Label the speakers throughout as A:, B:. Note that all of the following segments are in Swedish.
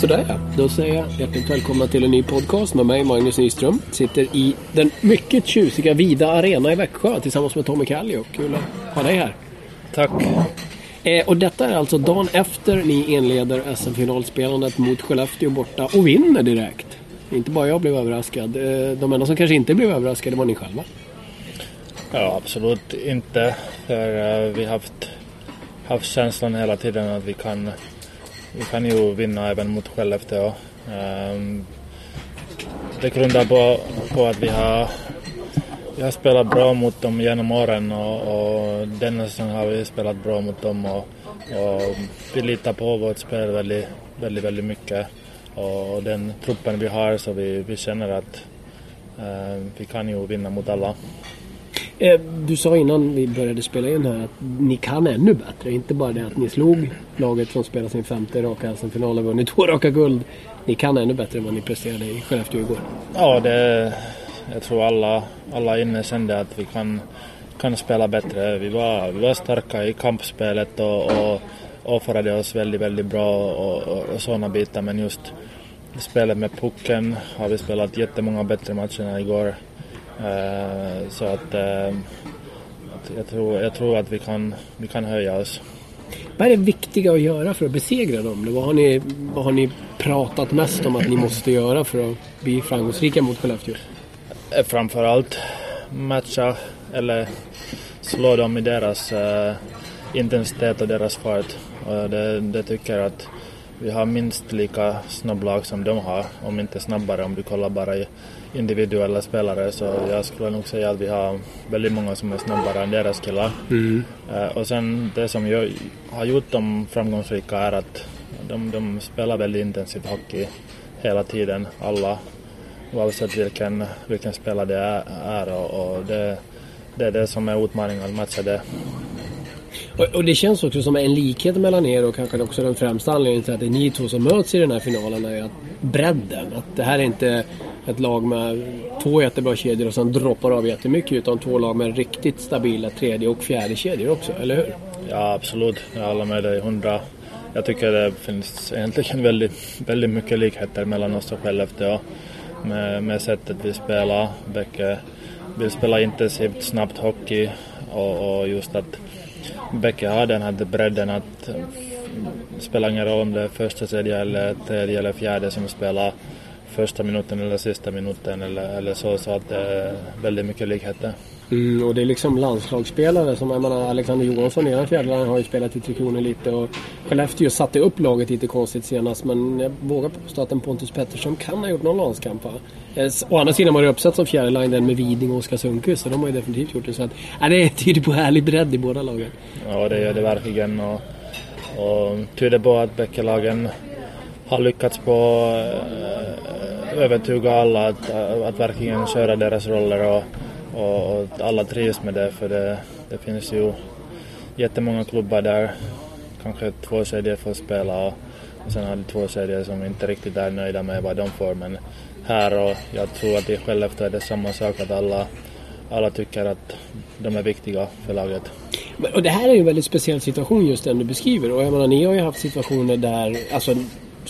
A: Sådär ja, då säger jag hjärtligt välkomna till en ny podcast med mig Magnus Nyström. Sitter i den mycket tjusiga Vida Arena i Växjö tillsammans med Tommy Kallio. Kul att ha dig här.
B: Tack.
A: Eh, och detta är alltså dagen efter ni inleder SM-finalspelandet mot Skellefteå borta och vinner direkt. Inte bara jag blev överraskad. Eh, de enda som kanske inte blev överraskade var ni själva.
B: Ja, absolut inte. För uh, vi har haft, haft känslan hela tiden att vi kan vi kan ju vinna även mot Skellefteå. Um, det grundar på, på att vi har, vi har spelat bra mot dem genom åren och, och denna säsong har vi spelat bra mot dem och, och vi litar på vårt spel väldigt, väldigt, väldigt mycket. Och den truppen vi har så vi, vi känner att uh, vi kan ju vinna mot alla.
A: Eh, du sa innan vi började spela in här att ni kan ännu bättre. Inte bara det att ni slog laget som spelar sin femte raka SM-final och vunnit två raka guld. Ni kan ännu bättre än vad ni presterade i Skellefteå igår.
B: Ja, det, jag tror alla, alla inne kände att vi kan, kan spela bättre. Vi var, vi var starka i kampspelet och, och offrade oss väldigt, väldigt bra och, och, och sådana bitar. Men just spelet med pucken har vi spelat jättemånga bättre matcher än igår. Uh, så att uh, jag, tror, jag tror att vi kan, vi kan höja oss.
A: Vad är det viktiga att göra för att besegra dem? Vad har, ni, vad har ni pratat mest om att ni måste göra för att bli framgångsrika mot Skellefteå?
B: Eh, framförallt matcha eller slå dem i deras uh, intensitet och deras fart. Och det, det tycker jag att vi har minst lika snabblag som de har, om inte snabbare om du kollar bara individuella spelare så jag skulle nog säga att vi har väldigt många som är snabbare än deras killar. Mm. Uh, och sen det som jag har gjort dem framgångsrika är att de, de spelar väldigt intensivt hockey hela tiden, alla oavsett vilken, vilken spelare det är, är och, och det, det är det som är utmaningen att matcha det.
A: Och, och, det känns också som en likhet mellan er och kanske också den främsta anledningen till att det är ni två som möts i den här finalen är att bredden. Att det här är inte ett lag med två jättebra kedjor och sen droppar av jättemycket utan två lag med riktigt stabila tredje och fjärde kedjor också, eller hur?
B: Ja absolut, jag håller med dig hundra. Jag tycker det finns egentligen väldigt, väldigt mycket likheter mellan oss och Skellefteå med, med sättet vi spelar. Bäcke vill spela intensivt, snabbt hockey och, och just att Bäcke har den här bredden att det spelar ingen roll om det är första tredje eller tredje eller fjärde som spelar första minuten eller sista minuten eller, eller så, så att det är väldigt mycket likheter.
A: Mm, och det är liksom landslagsspelare som jag menar, Alexander Johansson i fjärdeline har ju spelat i Tre Kronor lite och Skellefteå satte upp laget lite konstigt senast men jag vågar påstå att en Pontus Pettersson kan ha gjort någon landskamp va? Eh, å andra sidan var det uppsatt som fjärdeline den med Widing och Oskar Sundqvist så de har ju definitivt gjort det så att ja, det tyder på härlig bredd i båda lagen.
B: Ja det gör det verkligen och, och tyder på att Bäckelagen har lyckats på äh, övertyga alla att, att verkligen köra deras roller och, och, och alla trivs med det för det, det finns ju jättemånga klubbar där kanske två kedjor får spela och, och sen har du två kedjor som inte riktigt är nöjda med vad de får men här och jag tror att i Skellefteå är det samma sak att alla, alla tycker att de är viktiga för laget.
A: Och det här är ju en väldigt speciell situation just den du beskriver och jag menar ni har ju haft situationer där, alltså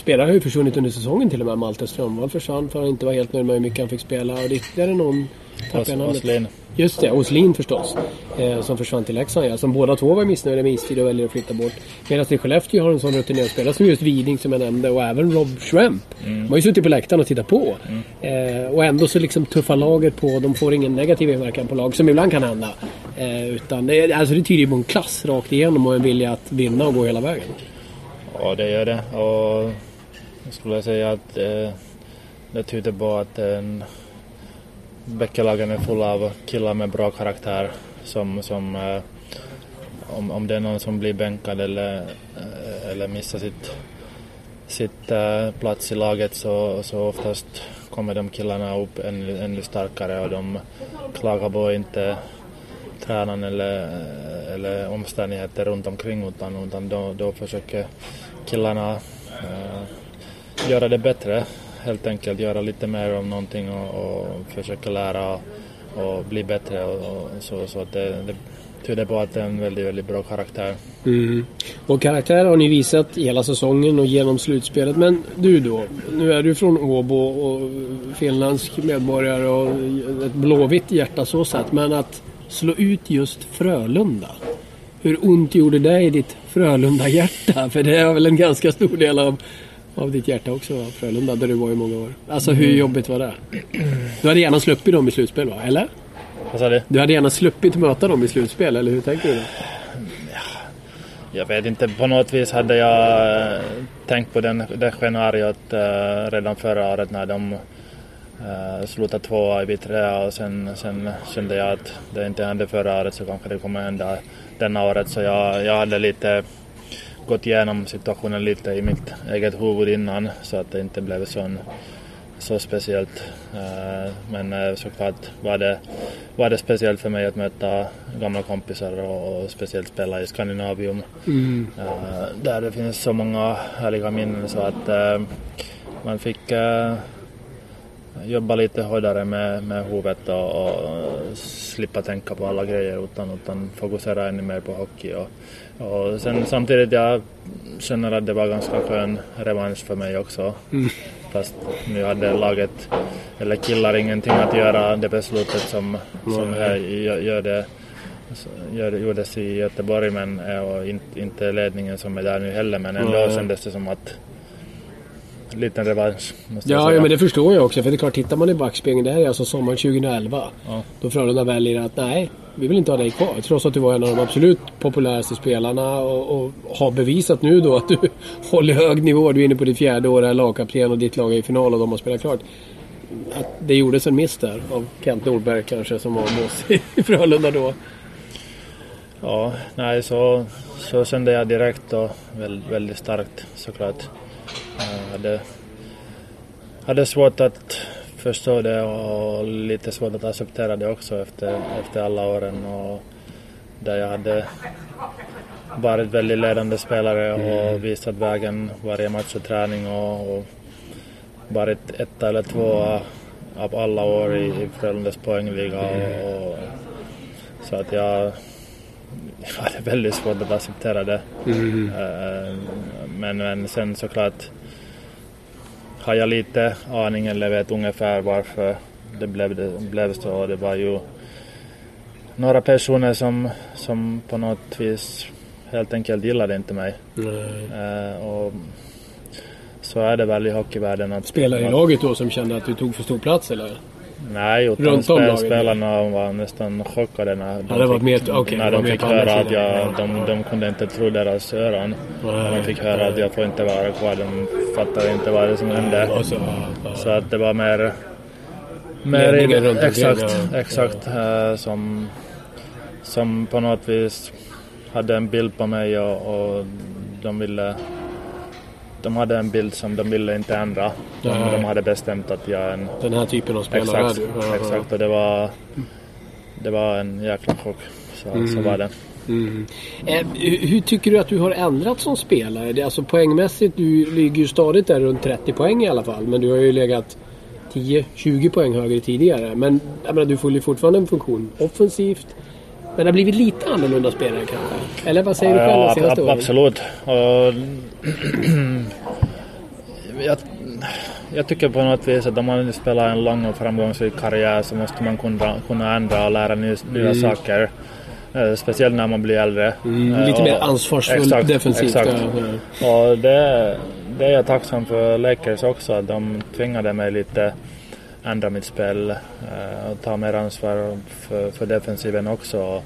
A: spelare har ju försvunnit under säsongen till och med. Malte Strömvall försvann för att han inte var helt nöjd med hur mycket han fick spela. Och det är ytterligare någon...
B: Os Oslin.
A: Just det, Oslin förstås. Eh, som försvann till Leksand ja. Som båda två var missnöjda med istid och väljer att flytta bort. Medan i Skellefteå har en sån rutinerad spelare som just Widing som jag nämnde och även Rob Schwemp. Mm. De har ju suttit på läktaren och tittat på. Mm. Eh, och ändå så liksom tuffar laget på. De får ingen negativ inverkan på lag som ibland kan hända. Eh, utan det, alltså det tyder ju på en klass rakt igenom och en vilja att vinna och gå hela vägen.
B: Ja, det gör det. Och skulle jag säga att eh, det tyder på att eh, en Bäckelagen är full av killar med bra karaktär som, som eh, om, om det är någon som blir bänkad eller, eh, eller missar sitt, sitt äh, plats i laget så, så oftast kommer de killarna upp ännu, ännu starkare och de klagar på inte tränaren eller, eller omständigheter runt omkring utan, utan då, då försöker killarna uh, göra det bättre. Helt enkelt göra lite mer om någonting och, och försöka lära och, och bli bättre och, och, så, så att det, det tyder på att det är en väldigt, väldigt bra karaktär.
A: Mm. Och karaktär har ni visat hela säsongen och genom slutspelet. Men du då? Nu är du från Åbo och finländsk medborgare och ett blåvitt hjärta så sett. Men att slå ut just Frölunda. Hur ont gjorde det i ditt Frölunda-hjärta? För det är väl en ganska stor del av, av ditt hjärta också, Frölunda, där du var i många år. Alltså hur mm. jobbigt var det? Du hade gärna sluppit dem i slutspel, va? Eller?
B: Vad sa du?
A: Du hade gärna sluppit möta dem i slutspel, eller hur tänker du? Då?
B: Jag vet inte, på något vis hade jag eh, tänkt på den, det scenariot uh, redan förra året när de uh, slutade tvåa i B3 och sen, sen kände jag att det inte hände förra året så kanske det kommer hända denna året så jag, jag hade lite gått igenom situationen lite i mitt eget huvud innan så att det inte blev sån så speciellt. Eh, men eh, såklart var det, var det speciellt för mig att möta gamla kompisar och, och speciellt spela i Skandinavium. Mm. Eh, där det finns så många härliga minnen så att man fick jobba lite hårdare med, med huvudet och, och slippa tänka på alla grejer utan, utan fokusera ännu mer på hockey. Och, och sen samtidigt jag känner att det var ganska skön revansch för mig också. Mm. Fast nu hade laget, eller killar, ingenting att göra det beslutet som, som gör det gör, gjordes i Göteborg men, och inte, inte ledningen som är där nu heller men ändå mm. kändes det som att liten revansch.
A: Ja, ja, men det förstår jag också. För det är klart, tittar man i backspegeln, det här är alltså sommaren 2011. Ja. Då Frölunda väljer att nej, vi vill inte ha dig kvar. Trots att du var en av de absolut populäraste spelarna och, och har bevisat nu då att du håller hög nivå. Du är inne på ditt fjärde år, är lagkapten och ditt lag är i final och de har spelat klart. Att det gjordes en miss där av Kent Nordberg kanske som var oss i Frölunda då.
B: Ja, nej så, så kände jag direkt och väldigt, väldigt starkt såklart. Jag hade, hade svårt att förstå det och lite svårt att acceptera det också efter, efter alla åren och där jag hade varit väldigt ledande spelare och mm. visat vägen varje match och träning och, och varit etta eller tvåa av alla år i, i Frölundas poängliga. Och, och, så att jag, hade väldigt svårt att acceptera det. Mm. Uh, men, men sen såklart har jag lite aning eller vet ungefär varför det blev, det blev så. Det var ju några personer som, som på något vis helt enkelt gillade inte mig. Uh, och så är det väl i hockeyvärlden. Att,
A: Spelare i laget då som kände att du tog för stor plats eller?
B: Nej, utan spel, spelarna var nästan chockade när de, ja, fick, mer, okay, när de fick höra att jag, de, de kunde inte tro deras öron. När de fick höra att jag får inte vara kvar. De fattade inte vad det som hände. Så, att det var mer... mer exakt, exakt uh, som, som på något vis hade en bild på mig och, och de ville de hade en bild som de ville inte ändra. De, de hade bestämt att jag är en...
A: Den här typen av spelare
B: exakt, är du? Exakt, och det var, det var en jäkla chock. Så, mm. så var det.
A: Mm. Eh, hur tycker du att du har ändrat som spelare? Det, alltså poängmässigt, du ligger ju stadigt där runt 30 poäng i alla fall. Men du har ju legat 10-20 poäng högre tidigare. Men jag menar, du får ju fortfarande en funktion offensivt. Men det har blivit lite annorlunda spelare kanske? Eller vad säger ja, du själv ja, senaste
B: åren? Absolut. jag, jag tycker på något vis att om man spelar en lång och framgångsrik karriär så måste man kunna, kunna ändra och lära nya, nya mm. saker. Uh, speciellt när man blir äldre.
A: Mm, lite uh, mer ansvarsfullt defensivt. Exakt.
B: Ja. Och det, det är jag tacksam för Lakers också. Att de tvingade mig lite ändra mitt spel uh, och ta mer ansvar för, för defensiven också.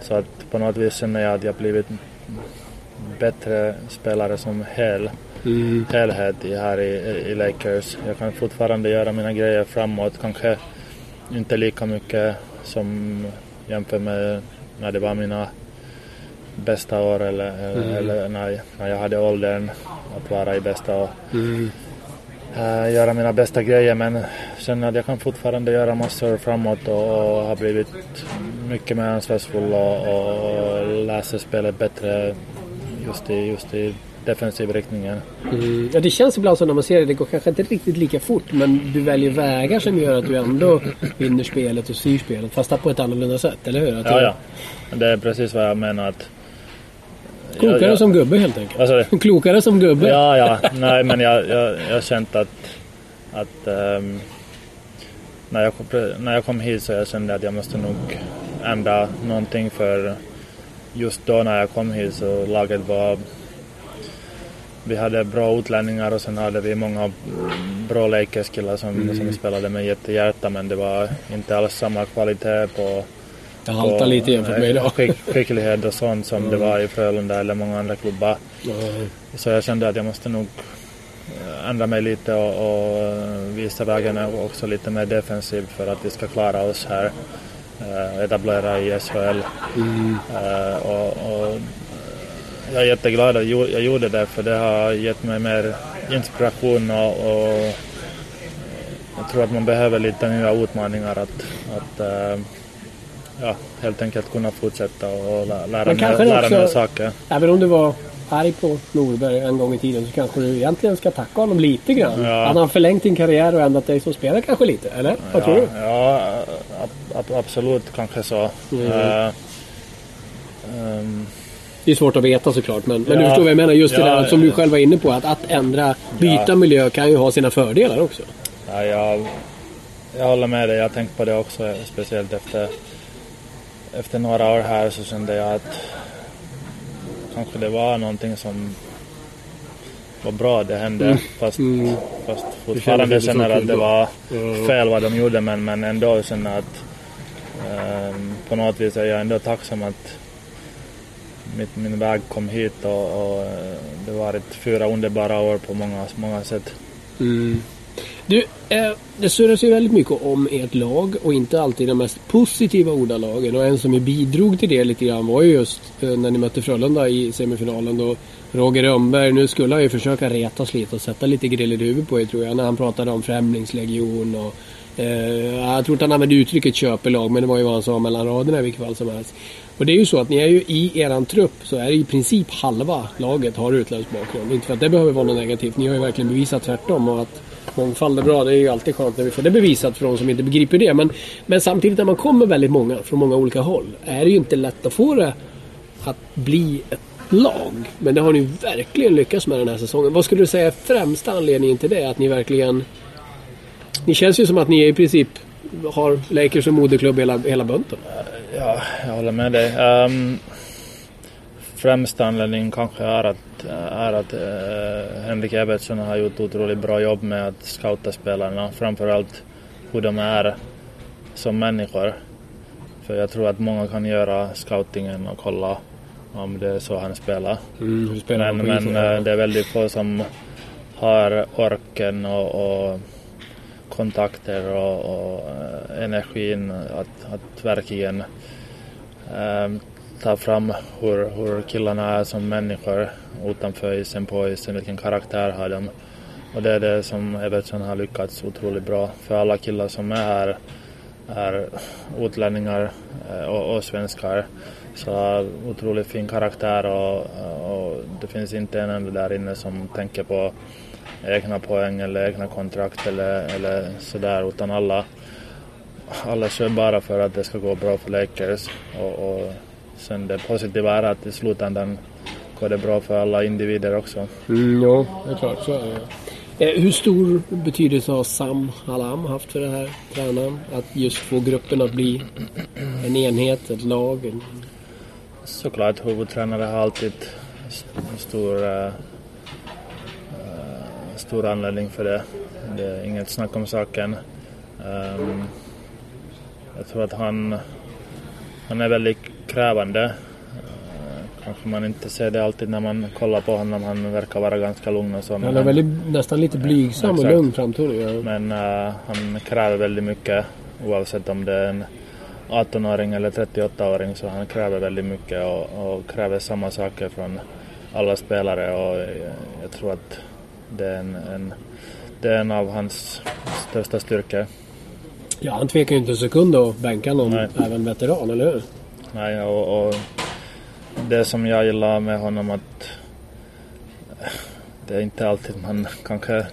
B: Så att på något vis känner jag att jag blivit bättre spelare som hel, mm. helhet här i, i Lakers. Jag kan fortfarande göra mina grejer framåt, kanske inte lika mycket som jämfört med när det var mina bästa år eller, mm. eller när, när jag hade åldern att vara i bästa år. Mm. Uh, göra mina bästa grejer men känner att jag kan fortfarande göra massor framåt och, och har blivit mycket mer ansvarsfull och, och läser spelet bättre just i, just i defensiv riktningen.
A: Mm. Ja, det känns ibland som när man ser det, det går kanske inte riktigt lika fort men du väljer vägar som gör att du ändå vinner spelet och styr spelet fast på ett annorlunda sätt, eller hur? Att
B: ja, ja. Det är precis vad jag menar. Att
A: Klokare jag, jag, som gubbe helt enkelt. Alltså, Klokare som gubbe.
B: Ja, ja. Nej, men jag, jag, jag har känt att, att um, när, jag kom, när jag kom hit så jag kände att jag måste nog ändra någonting för just då när jag kom hit så laget var vi hade bra utlänningar och sen hade vi många bra lekeskillar som, mm. som spelade med jättehjärta men det var inte alls samma kvalitet på
A: det haltar lite jämfört med idag.
B: Skick, skicklighet och sånt som mm. det var i Frölunda eller många andra klubbar. Mm. Så jag kände att jag måste nog eh, ändra mig lite och, och eh, visa vägen också lite mer defensivt för att vi ska klara oss här. Äh, etablera i SHL. Mm. Äh, och, och, jag är jätteglad att jag gjorde det för det har gett mig mer inspiration och, och jag tror att man behöver lite nya utmaningar att, att äh, ja, helt enkelt kunna fortsätta och lära, mig, lära mig saker.
A: Även om du var arg på Norberg en gång i tiden så kanske du egentligen ska tacka honom lite grann. Ja. Att han förlängt din karriär och ändrat dig som spelare kanske lite, eller? Vad
B: ja,
A: tror du?
B: Ja, ab absolut kanske så. Mm. Uh,
A: um, det är svårt att veta såklart men, men du förstår vad jag menar. Just det där som du själv var inne på. Att, att ändra, byta miljö kan ju ha sina fördelar också.
B: Ja, jag, jag håller med dig. Jag har tänkt på det också. Speciellt efter efter några år här så kände jag att kanske det var någonting som var bra det hände. Mm. Fast, mm. fast fortfarande känner att det var fel vad de gjorde men, men ändå känner att um, på något vis är jag ändå tacksam att mitt, min väg kom hit och, och eh, det har varit fyra underbara år på många, många sätt.
A: Mm. Du, eh, det surras ju väldigt mycket om ert lag och inte alltid de mest positiva ordalagen. Och en som ju bidrog till det lite grann var ju just eh, när ni mötte Frölunda i semifinalen då Roger Rönnberg, nu skulle han ju försöka retas lite och sätta lite grill i huvudet på er tror jag, när han pratade om främlingslegion och eh, jag tror inte han använde uttrycket köpelag, men det var ju vad han sa mellan raderna i vilket fall som helst. Och det är ju så att ni är ju i eran trupp så är det i princip halva laget har utländsk bakgrund. Inte för att det behöver vara något negativt. Ni har ju verkligen bevisat tvärtom och att mångfald är bra. Det är ju alltid skönt när vi får det bevisat för de som inte begriper det. Men, men samtidigt när man kommer väldigt många från många olika håll är det ju inte lätt att få det att bli ett lag. Men det har ni verkligen lyckats med den här säsongen. Vad skulle du säga är främsta anledningen till det? Att ni verkligen... Ni känns ju som att ni i princip har Lakers som moderklubb hela, hela bunten.
B: Ja, jag håller med dig. Um, främsta anledningen kanske är att, är att uh, Henrik Evertsson har gjort otroligt bra jobb med att scouta spelarna. Framförallt hur de är som människor. För jag tror att många kan göra scoutingen och kolla om det är så han spelar.
A: Mm, spelar
B: men men uh, det är väldigt få som har orken och, och kontakter och, och uh, energin att, att verkligen um, ta fram hur, hur killarna är som människor utanför isen, på isen, vilken karaktär har de. Och det är det som Evertsson har lyckats otroligt bra. För alla killar som är här är utlänningar eh, och, och svenskar. Så har otroligt fin karaktär och, och det finns inte en enda där inne som tänker på egna poäng eller egna kontrakt eller, eller sådär utan alla, alla kör bara för att det ska gå bra för Lakers. Och, och sen det positiva är att i slutändan går det bra för alla individer också.
A: Mm, ja, det är klart. Så är det. Eh, hur stor betydelse har Sam Halam haft för det här tränaren? Att just få gruppen att bli en enhet, ett lag?
B: Såklart, huvudtränare har alltid stor, uh, stor anledning för det. Det är inget snack om saken. Um, jag tror att han, han är väldigt krävande. Eh, kanske man inte ser det alltid när man kollar på honom. Han verkar vara ganska lugn och så.
A: Han är väldigt, nästan lite blygsam ja, och lugn framtoning. Ja.
B: Men uh, han kräver väldigt mycket oavsett om det är en 18-åring eller 38-åring så han kräver väldigt mycket och, och, kräver samma saker från alla spelare och jag, jag tror att det är en, en det är en av hans största styrkor.
A: Ja, han tvekar ju inte en sekund att bänka någon,
B: Nej.
A: även veteran, eller hur?
B: Nej, och, och det som jag gillar med honom att det är inte alltid man kanske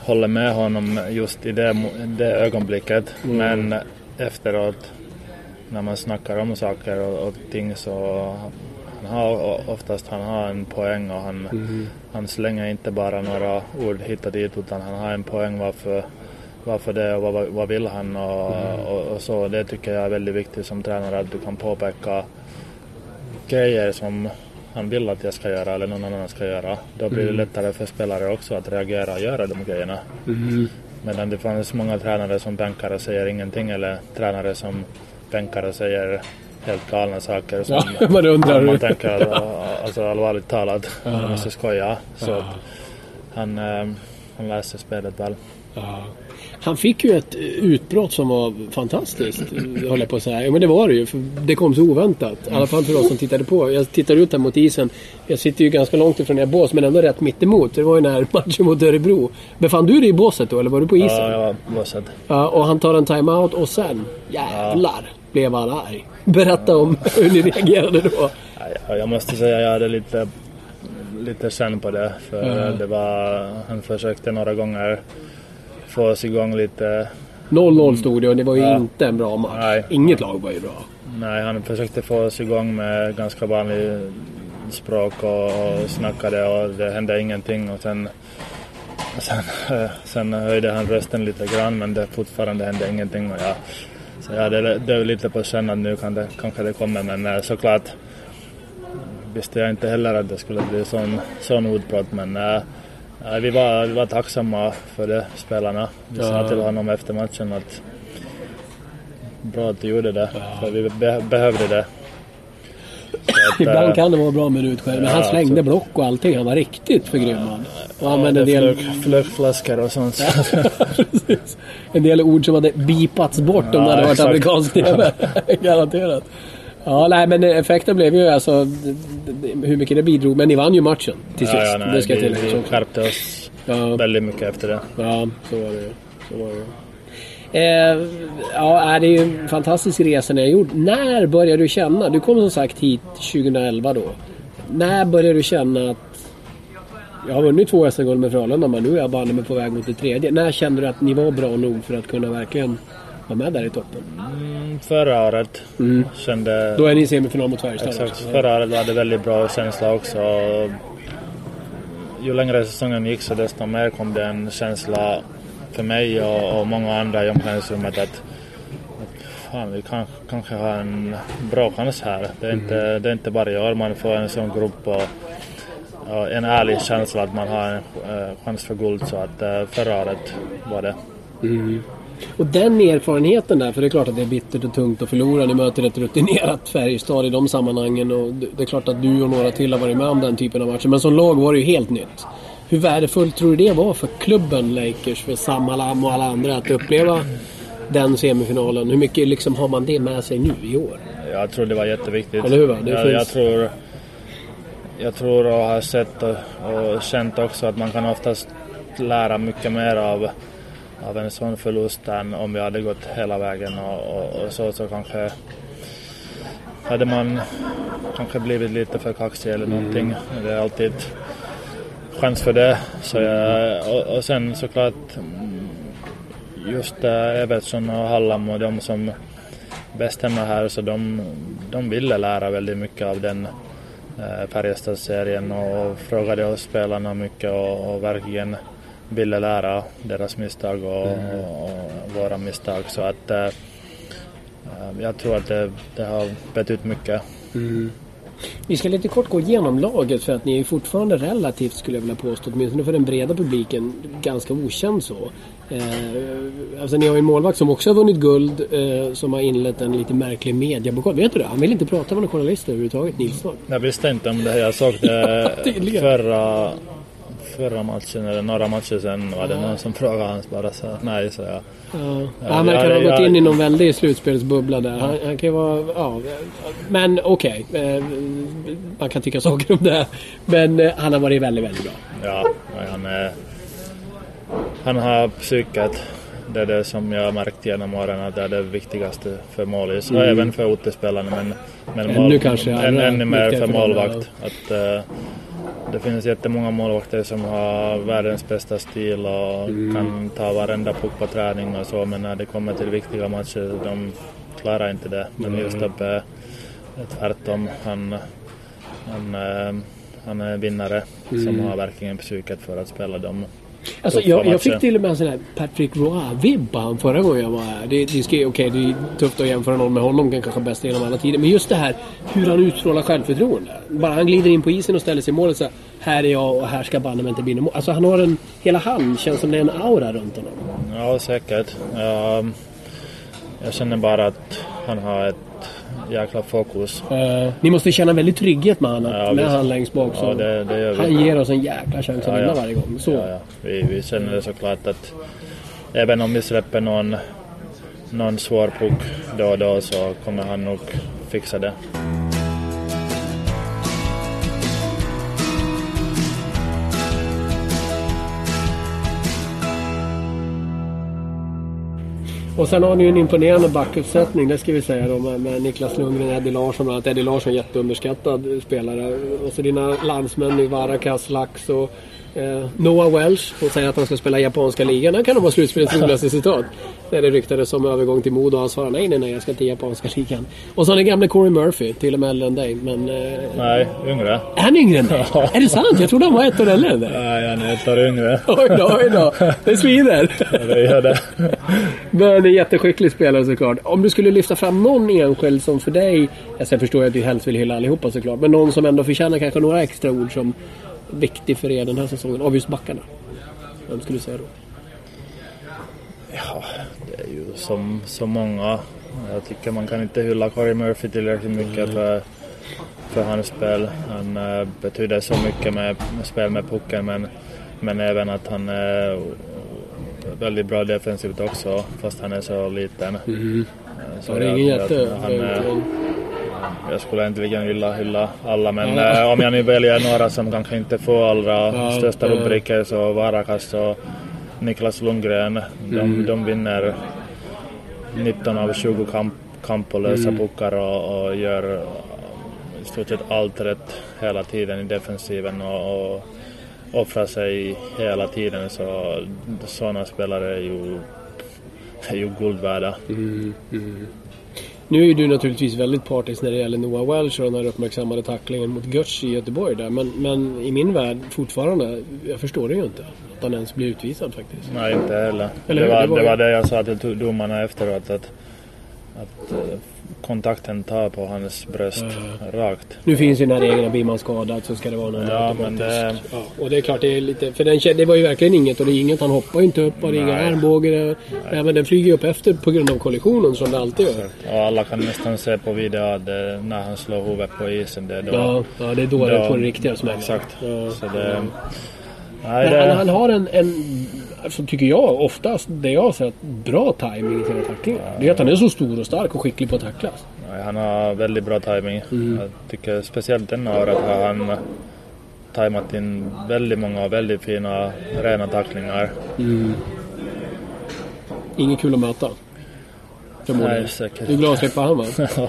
B: håller med honom just i det, det ögonblicket. Men efteråt när man snackar om saker och, och ting så han har oftast han har en poäng och han, han slänger inte bara några ord hit och dit utan han har en poäng varför, varför det och vad, vad vill han och, och, och så. Det tycker jag är väldigt viktigt som tränare att du kan påpeka grejer som han vill att jag ska göra eller någon annan ska göra. Då blir det lättare för spelare också att reagera och göra de grejerna. Medan det fanns många tränare som bänkar och säger ingenting eller tränare som bänkar och säger helt galna saker. Som
A: Ja, man undrar.
B: man tänker att, alltså allvarligt talat, man måste skoja. Så han, eh, han läser spelet väl.
A: Ja. Han fick ju ett utbrott som var fantastiskt, höll jag på att säga. Ja, men det var det ju. För det kom så oväntat. I alla fall för oss som tittade på. Jag tittar ut här mot isen. Jag sitter ju ganska långt ifrån er bås, men ändå rätt mitt emot. Det var ju när matchen mot Örebro. Befann du dig i båset då, eller var du på isen?
B: Ja,
A: Ja,
B: jag var bossad.
A: och han tar en timeout och sen, jävlar, blev han arg. Berätta om hur ni reagerade då.
B: Ja, Jag måste säga jag hade lite, lite känn på det. För det var, han försökte några gånger få oss igång lite.
A: 0-0 stod det och det var ju
B: Ja.
A: inte en bra match.
B: Nej.
A: Inget lag var ju bra.
B: Nej, han försökte få oss igång med ganska vanlig språk och, och snackade och det hände ingenting. Och sen, sen, eh, sen höjde han rösten lite grann men det fortfarande hände ingenting. Och jag, så jag hade det lite på känn att nu kan det, kanske det kommer men eh, såklart visste jag inte heller att det skulle bli sån, sån utbrott men vi, var, vi var tacksamma för det, spelarna. Vi sa
A: Ja.
B: till honom efter matchen att bra att du gjorde det, för vi be- behövde det. Att,
A: Ibland
B: eh,
A: kan det vara bra med utskärm, men han
B: Ja,
A: slängde
B: så-
A: block och allting. Han var riktigt förgrymmad. Och
B: ja,
A: använde en del,
B: flög, flög flaskor och sånt.
A: En del ord som hade bipats bort om
B: Ja,
A: det hade varit
B: exakt.
A: amerikansk TV. Garanterat. Ja, nej men effekten blev ju alltså hur mycket det bidrog. Men ni vann ju matchen till sist.
B: ja, ja, nej,
A: det ska
B: vi,
A: tilläggas
B: vi
A: också.
B: skärpte oss
A: Ja.
B: väldigt mycket efter det.
A: Ja, så var det. Så var det. Eh, ja, det är ju en fantastisk resa ni har gjort. När började du känna? Du kom som sagt hit 2011 då. När började du känna att jag har vunnit två SM-guld med Frölunda men nu är jag banne på väg mot det tredje. När kände du att ni var bra nog för att kunna verkligen vara med där i toppen?
B: Mm, Förra året kände...
A: Då är ni i semifinal mot Färjestad
B: Exakt.
A: också.
B: Förra året var det väldigt bra känsla också. Ju längre säsongen gick så desto mer kom det en känsla för mig och, och många andra i omklädningsrummet att, fan, vi kan, kanske har en bra chans här. Det är, inte, det är inte varje år man får en sån grupp och, och en ärlig känsla att man har en eh, chans för guld. Så att eh, förra året var det.
A: Och den erfarenheten där, för det är klart att det är bittert och tungt att förlora. Ni möter ett rutinerat Färjestad i de sammanhangen och det är klart att du och några till har varit med om den typen av matcher. Men som lag var det ju helt nytt. Hur värdefullt tror du det var för klubben Lakers, för Sam Alam och alla andra att uppleva den semifinalen? Hur mycket liksom har man det med sig nu i år?
B: Jag tror det var jätteviktigt.
A: Eller hur, va? Det
B: jag,
A: finns-
B: jag tror jag tror och har sett och, och känt också att man kan oftast lära mycket mer av, av en sån förlust än om vi hade gått hela vägen och, och, och så, så kanske hade man kanske blivit lite för kaxig eller någonting. Det är alltid chans för det. Så jag, och, och sen såklart mm, just Evertsson och Hallam och de som bestämmer här så de, de ville lära väldigt mycket av den eh, Färjestad-serien och frågade oss spelarna mycket och, och verkligen ville lära deras misstag och, och, och våra misstag. Så att eh, jag tror att det, det har betytt mycket.
A: Vi ska lite kort gå igenom laget för att ni är fortfarande relativt, skulle jag vilja påstå, åtminstone för den breda publiken, ganska okänd så. Eh, alltså ni har ju en målvakt som också har vunnit guld, eh, som har inlett en lite märklig mediabockad. Vet du det? Han vill inte prata med någon journalist överhuvudtaget, Nilsson.
B: Jag visste inte om det. Jag såg det
A: tydligen.
B: förra, förra matchen eller några matcher sen var det någon som frågade hans bara så nej så jag.
A: Ja.
B: Ja,
A: han verkar ha gått in i någon väldig slutspelsbubbla där. Han, han kan vara... Ja, men okej. Eh, man kan tycka saker om det. Men eh, han har varit väldigt, väldigt bra.
B: Ja, han är, han har psyket. Det är det som jag har märkt genom åren att det är det viktigaste för målis och även för utespelarna men, men
A: Ännu kanske
B: än, ännu mer för målvakt. Att, eh, det finns jättemånga målvakter som har världens bästa stil och kan ta varenda puck på träning och så men när det kommer till viktiga matcher de klarar inte det. Men just Abbe är tvärtom. Han, han, eh, han är vinnare som har verkligen psyket för att spela dem.
A: Alltså, jag, jag fick till och med en sån här Patrick Roy-vibb på han förra gången jag var här. Det, det, ska, okay, det är tufft att jämföra någon med honom, kanske bästa genom alla tider. Men just det här hur han utstrålar självförtroende. Bara han glider in på isen och ställer sig i målet så här, här är jag och här ska banne mig inte bli mål. Alltså han har en... Hela han känns som det är en aura runt honom.
B: Ja, säkert. Jag, jag känner bara att han har ett jäkla fokus.
A: Eh, ni måste känna väldigt trygghet med honom
B: Ja,
A: med
B: visst.
A: han längst bak.
B: Ja, det, det.
A: Han ger oss en jäkla chans att
B: Ja,
A: vinna
B: ja.
A: varje gång. Så.
B: Vi, vi känner det såklart att även om vi släpper någon, någon svår puck då och då så kommer han nog fixa det.
A: Och sen har ni ju en imponerande backuppsättning, det ska vi säga då, med, med Niklas Lundgren och Eddie Larsson. Bland annat Eddie Larsson jätteunderskattad spelare. Och så dina landsmän i Varakas, Lax och Noah Welsh. Hon säger att han ska spela i japanska ligan. Det kan nog vara slutspelets roligaste citat. När det ryktades om övergång till Modo och han svarade nej, nej, nej, jag ska till japanska ligan. Och så har ni gamle Corey Murphy, till och med äldre än dig. Men eh,
B: Nej, yngre.
A: är han yngre än dig? Är det sant? Jag trodde han var ett år äldre än dig.
B: Nej, han är ett år yngre.
A: Oj då, oj då. Det svider.
B: Det gör det.
A: Men en jätteskicklig spelare såklart. Om du skulle lyfta fram någon enskild som för dig... Alltså jag förstår att du helst vill hylla allihopa såklart. Men någon som ändå förtjänar kanske några extra ord som viktig för er den här säsongen. Av just backarna. Vem skulle du säga då?
B: Ja, det är ju som så många. Jag tycker man kan inte hylla Corey Murphy tillräckligt mycket för, för hans spel. Han eh, betyder så mycket med, med spel med pucken men, men även att han är väldigt bra defensivt också fast han är så liten. Eh, Så
A: det är ingen jätte...
B: han är- jag skulle egentligen vilja hylla alla men eh, om jag nu väljer några som kanske inte får allra största rubriker så Varakas och Niklas Lundgren. De,
A: Mm.
B: de vinner 19 av 20 kamp, kamp och lösa
A: Mm.
B: puckar och, och gör i stort sett allt rätt hela tiden i defensiven och, och offrar sig hela tiden så sådana spelare är ju, är ju guld värda.
A: Nu är du naturligtvis väldigt partisk när det gäller Noah Welch och den här uppmärksammade tacklingen mot Götz i Göteborg där. Men, men i min värld fortfarande, jag förstår det ju inte. Att han ens blir utvisad faktiskt.
B: Nej, inte heller.
A: Eller
B: det, var,
A: Det var
B: det jag sa till domarna efteråt att, att eh, kontakten tar på hans bröst rakt.
A: Nu finns ju den här regeln att blir man skadad så ska det vara någon
B: Ja, men det-
A: ja, Och det är klart det är lite... För den, det var ju verkligen inget och det är inget. Han hoppar ju inte upp och det är inga armbågar. Nej, men den flyger ju upp efter på grund av kollisionen som det alltid gör.
B: Och alla kan nästan se på video att det, när han slår huvudet på isen, det är då...
A: Ja, ja det är då
B: då-
A: får den riktiga smällen.
B: Exakt.
A: Ja.
B: Så det... Nej,
A: Men han, han har en, en alltså, tycker jag, oftast det jag har sett, bra timing i sina tacklingar. Det är att han är så stor och stark och skicklig på att tacklas.
B: nej, han har väldigt bra timing.
A: Mm.
B: Jag tycker speciellt denna året har han tajmat in väldigt många väldigt fina rena tacklingar.
A: Inget kul att möta. Förmodligen.
B: Nej, säkert.
A: Du är glad att slippa han va?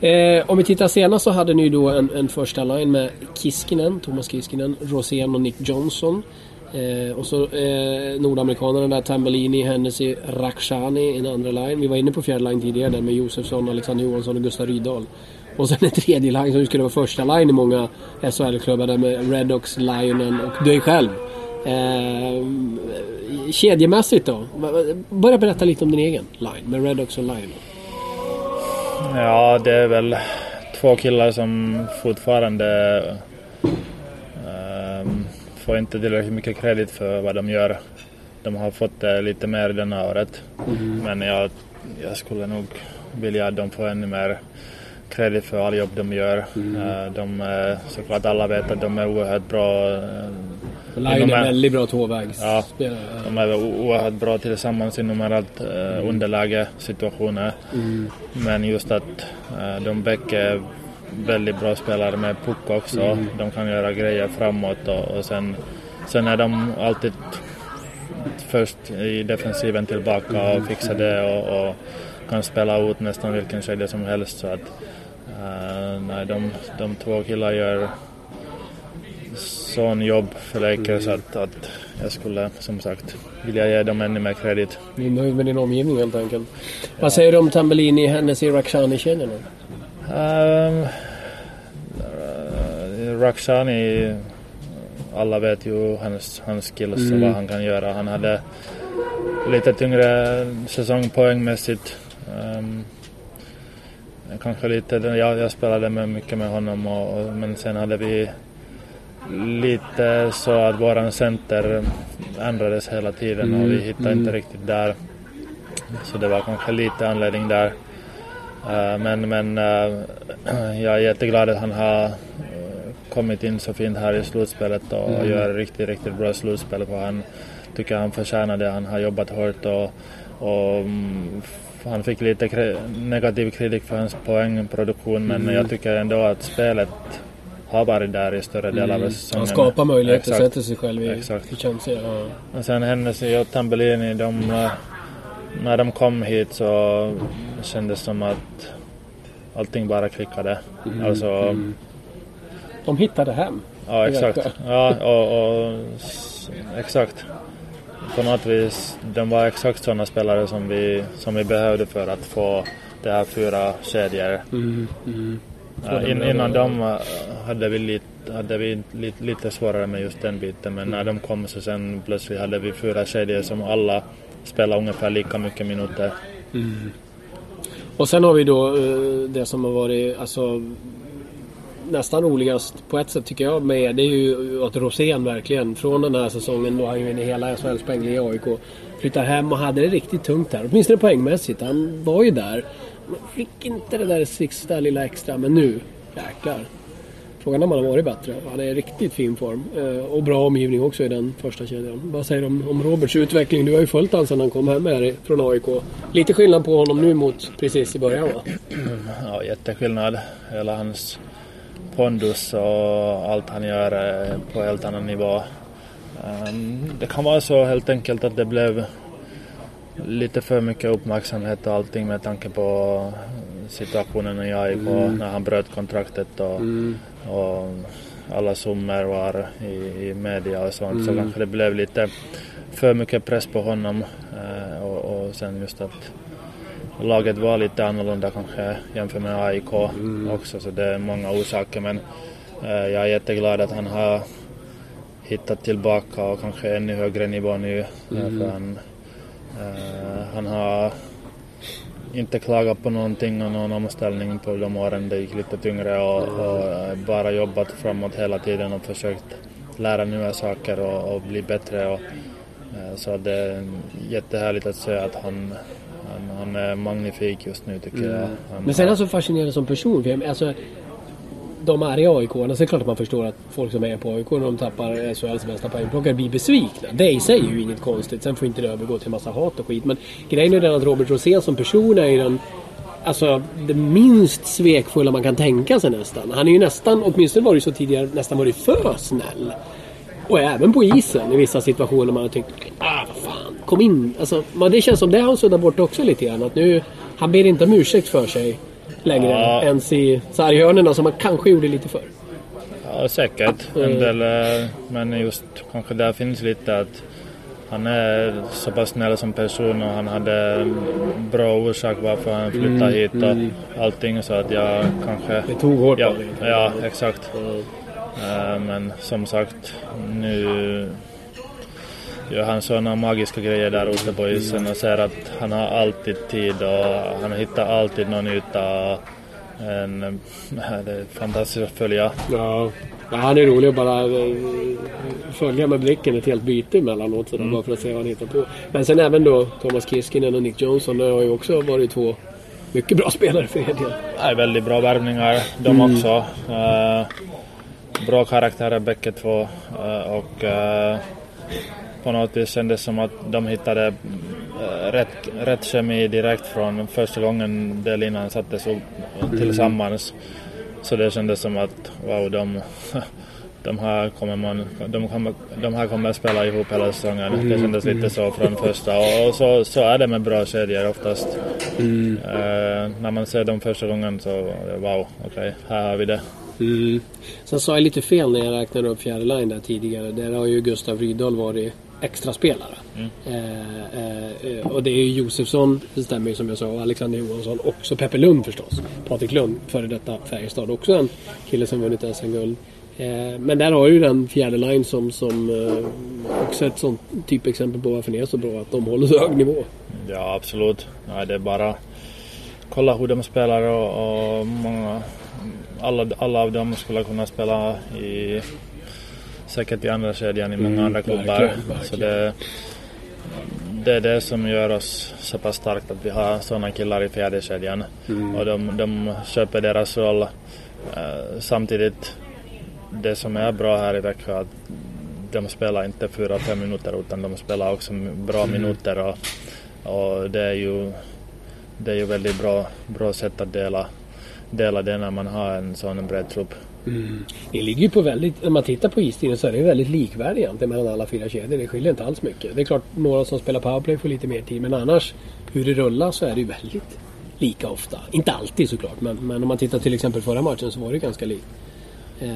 A: Eh, om vi tittar senast så hade ni då en, en första line med Kiskinen, Thomas Kiskinen, Rosén och Nick Johnson. Eh, och så eh, nordamerikanerna där, Tambellini, Hennessy, Rakhshani i en andra line. Vi var inne på fjärde line tidigare där med Josefsson, Alexander Johansson och Gustav Rydahl. Och sen en tredje line som skulle vara första line i många SHL-klubbar där med Redox, Lionen och dig själv. Eh, kedjemässigt då? Börja berätta lite om din egen line med Redox och Lionen.
B: Ja, det är väl två killar som fortfarande får inte tillräckligt mycket kredit för vad de gör. De har fått det lite mer denna året. Men jag, jag skulle nog vilja att de får ännu mer kredit för all jobb de gör. Eh, de, är- såklart alla vet att de är oerhört bra. eh, inom-
A: är väldigt bra tvåvägs.
B: Ja. De är oerhört bra tillsammans i numerärt uh, underläge situationer. Men just att eh, de bägge är väldigt bra spelare med puck också. De kan göra grejer framåt och, och sen, sen är de alltid först i defensiven tillbaka och fixa det och, och kan spela ut nästan vilken kedja som helst. Så att, uh, nej, de, de två killarna gör sån jobb för Lakers mm. att, att jag skulle som sagt vilja ge dem ännu mer kredit.
A: Du är nöjd med din omgivning helt enkelt. Ja. Vad säger du om Tambellini, Hennessy, Rakhshani-kedjan? Um,
B: Rakhshani, alla vet ju hans, hans skills mm. och vad han kan göra. Han hade lite tyngre säsong poängmässigt. Um, kanske lite, jag, jag spelade med mycket med honom och, och, men sen hade vi lite så att våran center ändrades hela tiden och vi mm, hittade mm. inte riktigt där. Så det var kanske lite anledning där. Uh, men men uh, jag är jätteglad att han har uh, kommit in så fint här i slutspelet och mm. gör riktigt, riktigt bra slutspel. För han tycker han förtjänar det. Han har jobbat hårt och, och um, han fick lite negativ kritik för hans poängproduktion men mm. jag tycker ändå att spelet har varit där i större mm. av säsongen.
A: Han skapar möjligheter, Exakt. sätter sig själv i, Exakt. i chanser. Ja.
B: Och sen Hennessy och Tambellini, de, eh, när de kom hit så kändes det som att allting bara klickade. Mm. Alltså, mm.
A: De hittade hem.
B: Ja, exakt. Ja, och, och, exakt. På något vis, de var exakt sådana spelare som vi, som vi behövde för att få de här fyra kedjor. Mm. Mm. Ja, in, innan dem eh, hade vi, lite, hade vi lite, lite svårare med just den biten men när de kom så sen plötsligt hade vi fyra kedjor som alla Spela ungefär lika mycket minuter. Mm.
A: Och sen har vi då eh, det som har varit alltså, nästan roligast på ett sätt tycker jag med det är ju att Rosén verkligen från den här säsongen då han ju i hela SHLs poängliga i AIK flyttar hem och hade det riktigt tungt här. Åtminstone poängmässigt. Han var ju där. Fick inte det där sista lilla extra, men nu jäklar. Frågan om han har varit bättre. Han är i riktigt fin form. Eh, och bra omgivning också i den första kedjan. Vad säger du om, om Roberts utveckling? Du har ju följt honom sedan han kom hem här från AIK. Lite skillnad på honom nu mot precis i början va?
B: Ja, jätteskillnad. Hela hans pondus och allt han gör på helt annan nivå. Ehm, det kan vara så helt enkelt att det blev lite för mycket uppmärksamhet och allting med tanke på situationen i AIK mm. när han bröt kontraktet och, mm. Och alla summor var i, i media och sånt mm. så kanske det blev lite för mycket press på honom eh, och, och sen just att laget var lite annorlunda kanske jämfört med AIK mm. också så det är många orsaker men eh, jag är jätteglad att han har hittat tillbaka och kanske ännu högre nivå nu mm. för han Uh, han har inte klagat på någonting och någon omställning på de åren det gick lite tyngre och, och bara jobbat framåt hela tiden och försökt lära nya saker och, och bli bättre. Och, uh, så det är jättehärligt att se att han, han, han är magnifik just nu tycker mm. jag. Han,
A: Men sen är han så fascinerande som person. För alltså, de är i AIK, så är det klart att man förstår att folk som är på AIK när de tappar SHLs bästa poängplockare blir besvikna. Det i sig är ju inget konstigt. Sen får inte det övergå till en massa hat och skit. Men grejen är den att Robert Rosén som person är ju den Alltså det minst svekfulla man kan tänka sig nästan. Han är ju nästan, åtminstone var det så tidigare, nästan varit för snäll. Och även på isen i vissa situationer man har tyckt ah vad fan, kom in. Alltså, det känns som det har han suddat bort också lite grann. Att nu, han ber inte om ursäkt för sig längre ja. ens i sarghörnorna som man kanske gjorde lite förr.
B: Ja, säkert. En del, eh, men just kanske där finns lite att han är så pass snäll som person och han hade bra orsak varför han flyttade mm, hit och mm. allting så att jag kanske...
A: Det tog hårt
B: ja, ja, exakt. Mm. Uh, men som sagt, nu gör han sådana magiska grejer där ute på isen och ser att han har alltid tid och han hittar alltid någon yta. En, det är fantastiskt att följa.
A: Ja. ja, han är rolig att bara eh, följa med blicken ett helt byte emellanåt mm. bara för att se vad han hittar på. Men sen även då Thomas Kiskinen och Nick Johnson, det har ju också varit två mycket bra spelare för er del.
B: Ja, väldigt bra värvningar de mm. också. Uh, bra karaktärer bägge två uh, och uh, på något vis kändes som att de hittade eh, rätt, rätt kemi direkt från första gången det linan sattes upp tillsammans. Så det kändes som att wow, de de här kommer, man, de kommer, de här kommer att spela ihop hela säsongen. Mm. Det kändes lite så från första och, och, så, så är det med bra kedjor oftast. Mm. Uh, när man ser dem första gången så wow, okej, okay, här har vi det.
A: Mm. Sen sa jag lite fel när jag räknade upp fjärde line där tidigare. Där har ju Gustav Rydahl varit extraspelare. Mm. Eh, eh, och det är ju Josefsson, det stämmer ju som jag sa, och Alexander Johansson. Också Peppe Lund förstås. Patrik Lund, före detta Färjestad. Också en kille som vunnit SM-guld. Eh, men där har ju den fjärde line som, som eh, också ett sånt typexempel på varför ni är så bra. Att de håller så hög nivå.
B: Ja, absolut. Nej, det är bara kolla hur de spelar och, och många, alla, alla av dem skulle kunna spela i säkert i andra kedjan i många mm, andra klubbar. Så det, det är det som gör oss så pass starkt att vi har sådana killar i fjärde kedjan. Mm. Och de, de köper deras roll. Uh, samtidigt, det som är bra här i Växjö att de spelar inte fyra, fem minuter utan de spelar också bra mm. minuter och, och det är ju det är ju väldigt bra, bra sätt att dela, dela det när man har en sån bred trupp.
A: Mm. Det ligger ju på väldigt, när man tittar på istiden så är det väldigt likvärdigt egentligen mellan alla fyra kedjor. Det skiljer inte alls mycket. Det är klart några som spelar powerplay får lite mer tid men annars hur det rullar så är det ju väldigt lika ofta. Inte alltid såklart men, men om man tittar till exempel förra matchen så var det ganska likt. Eh,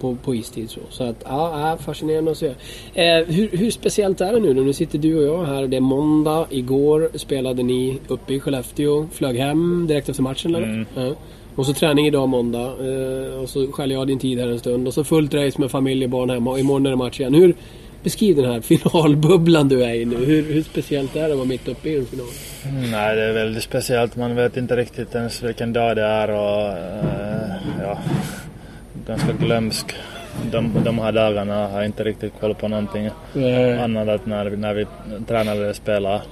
A: på, på istid så. Så att ja, fascinerande att se. Eh, hur, hur, speciellt är det nu? Nu sitter du och jag här. Det är måndag. Igår spelade ni uppe i Skellefteå. Flög hem direkt efter matchen eller? Mm. Ja. Och så träning idag måndag. Eh, och så skäller jag din tid här en stund. Och så fullt race med familj och barn hemma. Och imorgon är det match igen. Hur, beskriv den här finalbubblan du är i nu. Hur, hur speciellt är det att vara mitt uppe i en final?
B: Mm, nej, det är väldigt speciellt. Man vet inte riktigt ens vilken dag det är och uh, ja, ganska glömsk. De, de här dagarna har jag inte riktigt koll på någonting Nej. annat än när, när vi tränar eller spelar.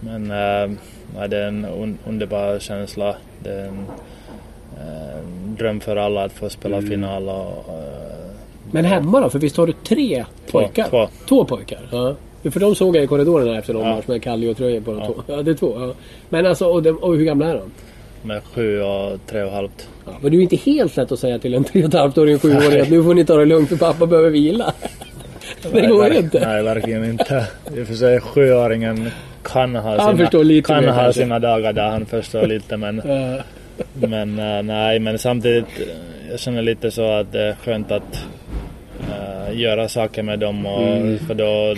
B: Men uh, det är en un, underbar känsla. Det är en, eh, dröm för alla att få spela mm. final. Och, eh,
A: Men hemma då? För visst har du tre
B: två,
A: pojkar?
B: Två.
A: Två pojkar? Ja. För de såg jag i korridoren efter någon ja. match med Kalle och tröjor på de ja. två. Ja, det är två. Ja. Men alltså, och, de, och hur gamla är de?
B: Med sju och tre och halvt.
A: Ja, men det är ju inte helt lätt att säga till en tre och ett halvt åring, sjuåring att nu får ni ta det lugnt för pappa behöver vila. det
B: nej,
A: går inte.
B: Nej, verkligen inte. I och för sig sjuåringen kan ha, sina, kan ha sina dagar där han förstår lite men men uh, nej, men samtidigt eh, jag känner lite så att det är skönt att uh, göra saker med dem och, mm. för då,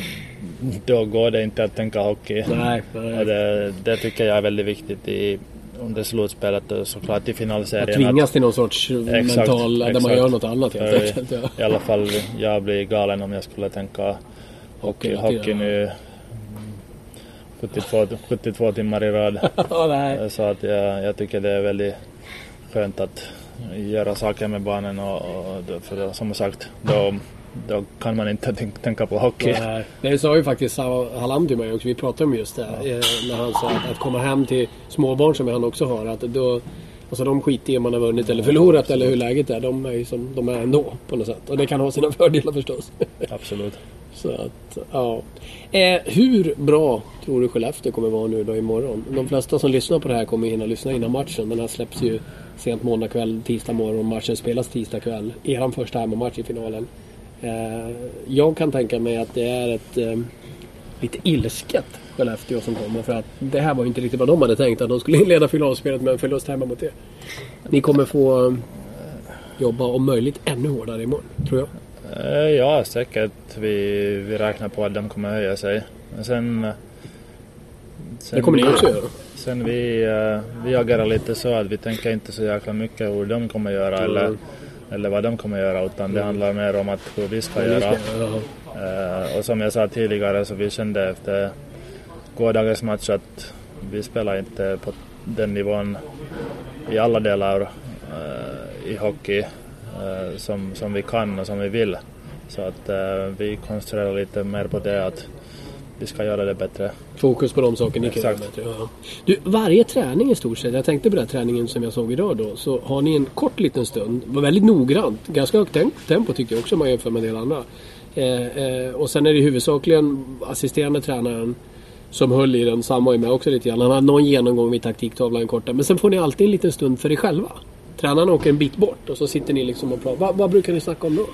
B: då går det inte att tänka hockey.
A: Nej, nej.
B: Det, det tycker jag är väldigt viktigt i under slutspelet och såklart i finalserien.
A: Att tvingas till någon sorts exakt, mental, där man gör något annat helt
B: enkelt. Ja. I alla fall jag blir galen om jag skulle tänka hockey, hockey, hockey nu 72, 72 timmar i rad.
A: oh,
B: så att jag, jag tycker det är väldigt skönt att göra saker med barnen och, och för som sagt då, då kan man inte tänka på hockey. Nej,
A: det sa ju faktiskt Halam till mig också. Vi pratade om just det. Ja. Eh, när han sa att, att komma hem till småbarn som han också har. Att då, alltså de skiter i om man har vunnit eller förlorat eller hur läget är. De är ju som de är ändå på något sätt. Och det kan ha sina fördelar förstås.
B: Absolut.
A: Så att, ja. Eh, hur bra tror du Skellefteå kommer vara nu då imorgon? De flesta som lyssnar på det här kommer hinna lyssna innan matchen. Den här släpps ju sent måndag kväll, tisdag morgon. Matchen spelas tisdag kväll. Eran första hemmamatch i finalen. Eh, jag kan tänka mig att det är ett eh, lite ilsket Skellefteå som kommer. För att det här var ju inte riktigt vad de hade tänkt. Att de skulle inleda finalspelet med en förlust hemma mot er. Ni kommer få eh, jobba om möjligt ännu hårdare imorgon, tror jag.
B: Ja, säkert. Vi, vi räknar på att de kommer höja sig. Men sen...
A: sen det kommer ni också göra?
B: Sen vi, uh, vi agerar lite så att vi tänker inte så jäkla mycket hur de kommer göra mm. eller, eller vad de kommer göra utan det mm. handlar mer om att hur vi ska göra. Uh, och som jag sa tidigare så vi kände efter gårdagens match att vi spelar inte på den nivån i alla delar uh, i hockey Eh, som, som vi kan och som vi vill. Så att eh, vi koncentrerar lite mer på det att vi ska göra det bättre.
A: Fokus på de saker ni kan göra bättre. Ja. Du, varje träning i stort sett, jag tänkte på den träningen som jag såg idag då, så har ni en kort liten stund, var väldigt noggrant, ganska högt tempo tycker jag också om man jämför med en del andra. Eh, eh, och sen är det huvudsakligen assisterande tränaren som höll i den, Sam var ju med också lite grann. Han hade någon genomgång vid taktiktavlan korta. Men sen får ni alltid en liten stund för er själva tränaren åker en bit bort och så sitter ni liksom och pratar. Vad, vad brukar ni snacka om då?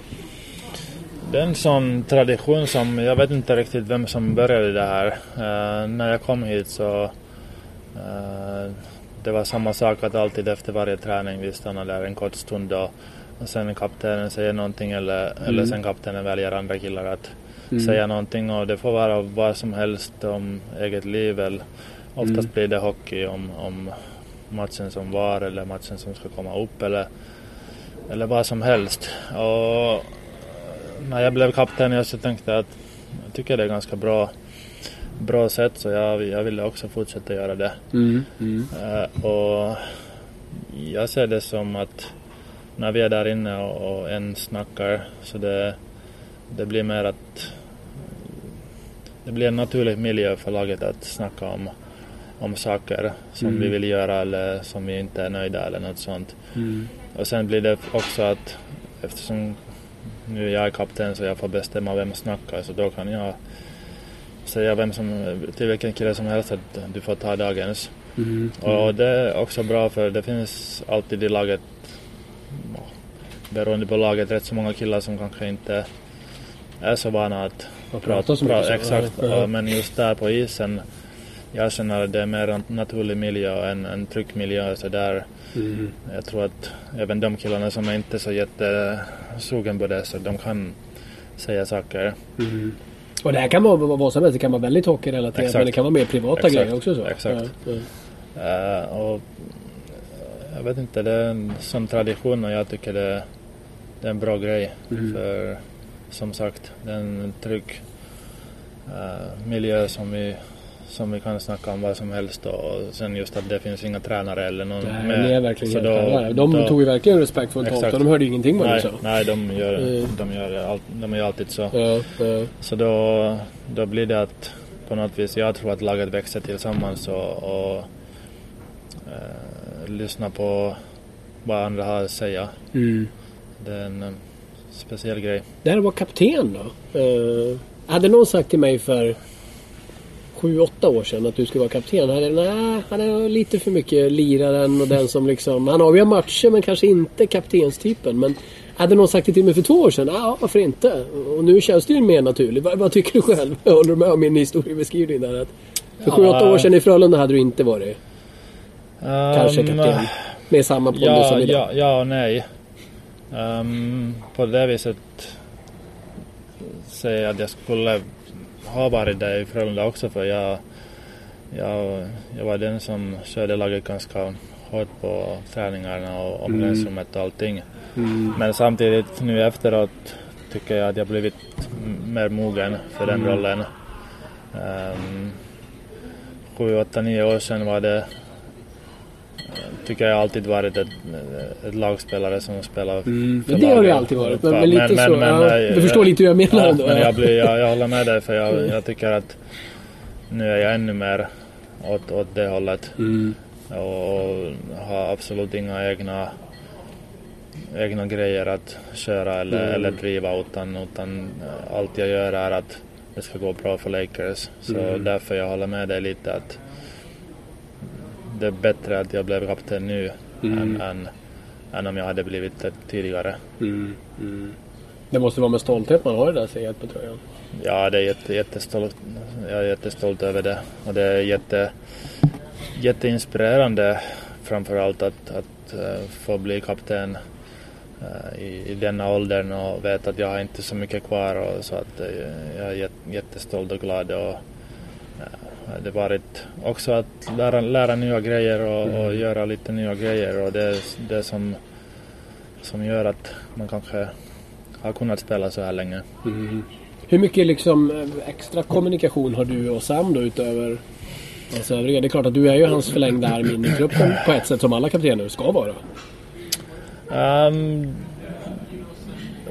B: Det är en sån tradition som, jag vet inte riktigt vem som började det här. Uh, när jag kom hit så uh, det var samma sak att alltid efter varje träning vi stannade där en kort stund och, och sen kaptenen säger någonting eller, mm. eller sen kaptenen väljer andra killar att mm. säga någonting och det får vara vad som helst om eget liv. Eller, oftast mm. blir det hockey om, om matchen som var eller matchen som ska komma upp eller, eller vad som helst. Och när jag blev kapten så tänkte jag att jag tycker det är ganska bra, bra sätt så jag, jag ville också fortsätta göra det. Mm, mm. Uh, och jag ser det som att när vi är där inne och, och en snackar så det, det blir mer att det blir en naturlig miljö för laget att snacka om, om saker som mm. vi vill göra eller som vi inte är nöjda eller något sånt. Mm. Och sen blir det också att eftersom nu är jag kapten så jag får bestämma vem som snackar så då kan jag säga vem som, till vilken kille som helst att du får ta dagens. Mm. Och det är också bra för det finns alltid i laget, beroende på laget, rätt så många killar som kanske inte är så vana att
A: och prata så mycket.
B: Exakt, ja. men just där på isen jag känner att det är mer en naturlig miljö än en tryckmiljö så där mm. Jag tror att även de killarna som är inte så jättesugen på det så de kan säga saker. Mm.
A: Och det här kan vara vad som helst, det kan vara väldigt hockeyrelaterat men det kan vara mer privata Exakt. grejer också. Så.
B: Exakt. Ja, ja. Uh, och jag vet inte, det är en sån tradition och jag tycker det, det är en bra grej. Mm. För som sagt, det är en trygg uh, miljö som vi som vi kan snacka om vad som helst och sen just att det finns inga tränare eller någon
A: nej, med. Nej, verkligen så då, De då, tog ju verkligen respekt för Tolta. De hörde ju ingenting vad
B: du
A: sa.
B: Nej, de gör, mm. de gör de är alltid så. Ja, ja. Så då, då blir det att på något vis, jag tror att laget växer tillsammans och, och äh, lyssna på vad andra har att säga. Mm. Det är en speciell grej.
A: Det här var kapten då? Uh, hade någon sagt till mig för sju, åtta år sedan att du skulle vara kapten. Han är, nej, han är lite för mycket liraren och den som liksom... Han avgör matcher men kanske inte kaptenstypen. Men hade någon sagt det till mig för två år sedan? Ja, varför inte? Och nu känns det ju mer naturligt. Vad, vad tycker du själv? Håller du med om min historiebeskrivning där? Att för sju, åtta år sedan i Frölunda hade du inte varit um, kanske kapten. Med samma pondus
B: ja,
A: som idag.
B: Ja, ja nej. Um, på det viset säger jag att jag skulle har varit där i Frölunda också för jag, jag, jag var den som körde laget ganska hårt på träningarna och omklädningsrummet och allting. Mm. Men samtidigt nu efteråt tycker jag att jag blivit mer mogen för den mm. rollen. Um, sju, åtta, nio år sedan var det tycker jag alltid varit ett, ett lagspelare som spelar
A: mm, för Det har det alltid varit. Men, men lite men, så. Men, ja, du förstår lite hur jag menar ja, ändå.
B: Men jag, blir, jag, jag håller med dig för jag, jag tycker att nu är jag ännu mer åt, åt det hållet. Mm. Och har absolut inga egna egna grejer att köra eller, mm. eller driva utan, utan allt jag gör är att det ska gå bra för Lakers. Så mm. därför jag håller med dig lite att det är bättre att jag blev kapten nu mm. än, än, än, om jag hade blivit det tidigare. Mm.
A: Mm. Det måste vara med stolthet man har det där C1 på tröjan.
B: Ja, det är jätte, jättestolt. Jag är jättestolt över det. Och det är jätte, jätteinspirerande framförallt att, att uh, få bli kapten uh, i, i denna åldern och veta att jag har inte så mycket kvar och så att uh, jag är jättestolt och glad och det varit också att lära, lära nya grejer och, mm. och, göra lite nya grejer och det är det som, som gör att man kanske har kunnat spela så här länge. Mm.
A: Hur mycket liksom eh, extra kommunikation har du och Sam då utöver alltså övriga? Det är klart att du är ju hans förlängda arm i gruppen på ett sätt som alla kaptener ska vara.
B: Um,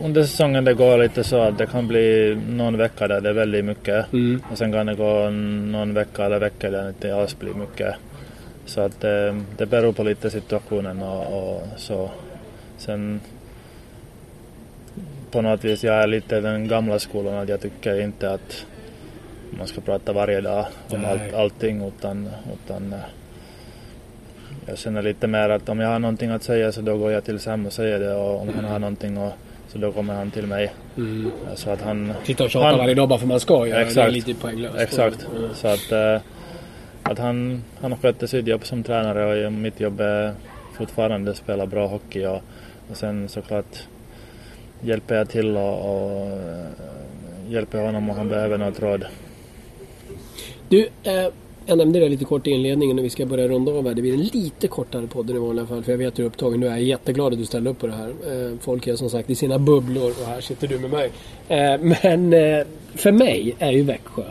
B: under säsongen det går lite så att det kan bli någon vecka där det är väldigt mycket mm. och sen kan det gå någon vecka eller vecka där det inte alls blir mycket. Så att det, det beror på lite situationen och, och, så. Sen på något vis, jag är lite den gamla skolan att jag tycker inte att man ska prata varje dag om all, allting utan, utan jag känner lite mer att om jag har någonting att säga så då går jag till Sam och säger det och om han har någonting och, så då kommer han till mig.
A: Mm.
B: Så att han...
A: Sitta och tjata
B: han,
A: varje dag bara för man ska göra
B: exakt,
A: det. är lite poänglöst.
B: Exakt.
A: Mm.
B: Så att, eh, att han, han sköter sitt jobb som tränare och mitt jobb är fortfarande att spela bra hockey och, och sen såklart hjälper jag till och, och eh, hjälper honom om han behöver något råd.
A: Du, eh, jag nämnde det lite kort i inledningen och vi ska börja runda av här. Det blir en lite kortare podd än i vanliga fall. För jag vet hur upptagen du är. Jag är jätteglad att du ställde upp på det här. Eh, folk är som sagt i sina bubblor och här sitter du med mig. Eh, men eh, för mig är ju Växjö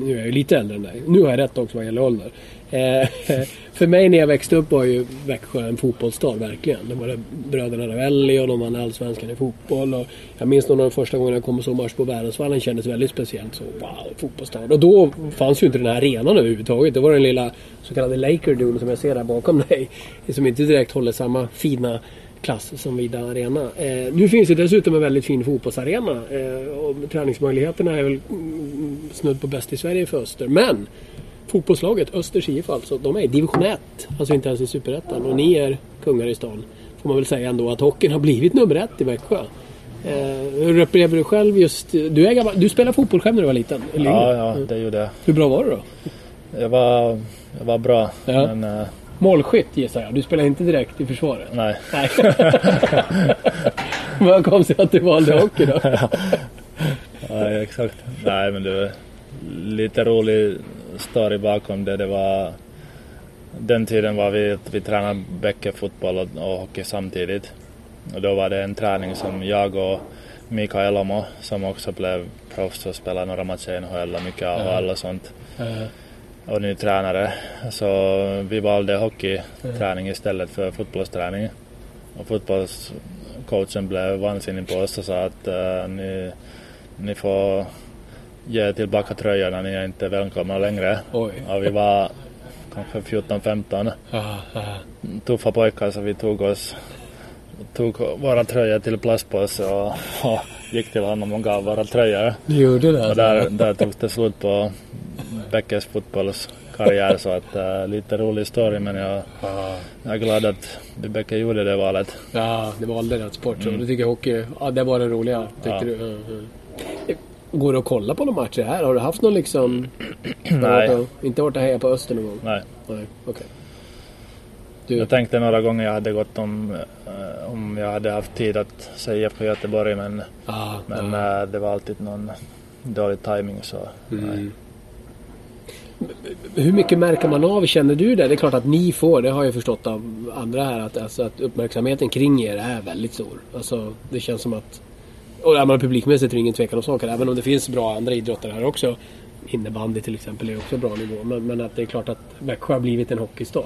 A: nu är jag ju lite äldre än dig. Nu har jag rätt också vad gäller ålder. Eh, för mig när jag växte upp var ju Växjö en fotbollsstad verkligen. Det var det bröderna Ravelli och de vann allsvenskan i fotboll. Och jag minns någon av de första gångerna jag kom och såg match på Värensvallen kändes väldigt speciellt. Så wow, fotbollsstad. Och då fanns ju inte den här arenan överhuvudtaget. Det var den lilla så kallade Laker Dune som jag ser där bakom dig. Som inte direkt håller samma fina klass som Vida Arena. Eh, nu finns det dessutom en väldigt fin fotbollsarena. Eh, och träningsmöjligheterna är väl mm, snudd på bäst i Sverige för Öster. Men fotbollslaget Östers IF alltså, de är i division 1. Alltså inte ens i superettan. Och ni är kungar i stan. Får man väl säga ändå att hockeyn har blivit nummer ett i Växjö. Eh, hur upplever du själv just... Du, är gammal, du spelade fotboll själv när du var liten? eller
B: Ja, ja, det gjorde jag.
A: Hur bra var du då?
B: Jag var, jag var bra,
A: Ja.
B: men eh,
A: Målskytt gissar jag. Du spelade inte direkt i försvaret?
B: nej.
A: Nej. Vad konstigt att du valde hockey då.
B: Nej, exakt. Nej, men det var lite rolig story bakom det. Det var... Den tiden var vi vi tränade bäcke fotboll och, och hockey samtidigt. Och då var det en träning som jag och Mika Elomo, som också blev proffs och spelade några matcher i NHL och mycket AHL och sånt.
A: Eh,
B: Och ny tränare. Så vi valde hockeyträning istället för fotbollsträning. Och fotbollscoachen blev vansinnig på oss och sa att eh, ni, ni får ge tillbaka tröjorna, ni är inte välkomna längre.
A: Oj.
B: Och vi var kanske 14-15
A: Ja, ja.
B: tuffa pojkar så vi tog oss tog våra tröjor till plastpåse och, och gick till honom och gav våra tröjor.
A: Du gjorde det
B: Och
A: alltså?
B: där, där tog det slut på Bäckes fotbollskarriär så att uh, lite rolig story men jag,
A: Ja.
B: jag är glad att Bäcke gjorde det valet.
A: Ja, det valde rätt sport. Så du tycker hockey, ja det var det roliga tyckte
B: Ja.
A: du? Ja, ja. Går det att kolla på några matcher här? Har du haft någon liksom...
B: Nej.
A: Varit och- Inte varit och hejat på Öster någon gång?
B: Nej.
A: Nej, okej. Du,
B: Jag tänkte några gånger jag hade gått om, eh, om jag hade haft tid att säga på Göteborg men,
A: ah,
B: men
A: ja.
B: eh, det var alltid någon dålig timing så nej.
A: Mm. Hur mycket märker man av, känner du det? Det är klart att ni får, det har jag förstått av andra här, att, alltså, att uppmärksamheten kring er är väldigt stor. Alltså, det känns som att... Och jag menar, publikmässigt är det ingen tvekan om saker, även om det finns bra andra idrotter här också. Innebandy till exempel är också bra nivå, men, men att det är klart att Växjö har blivit en hockeystad.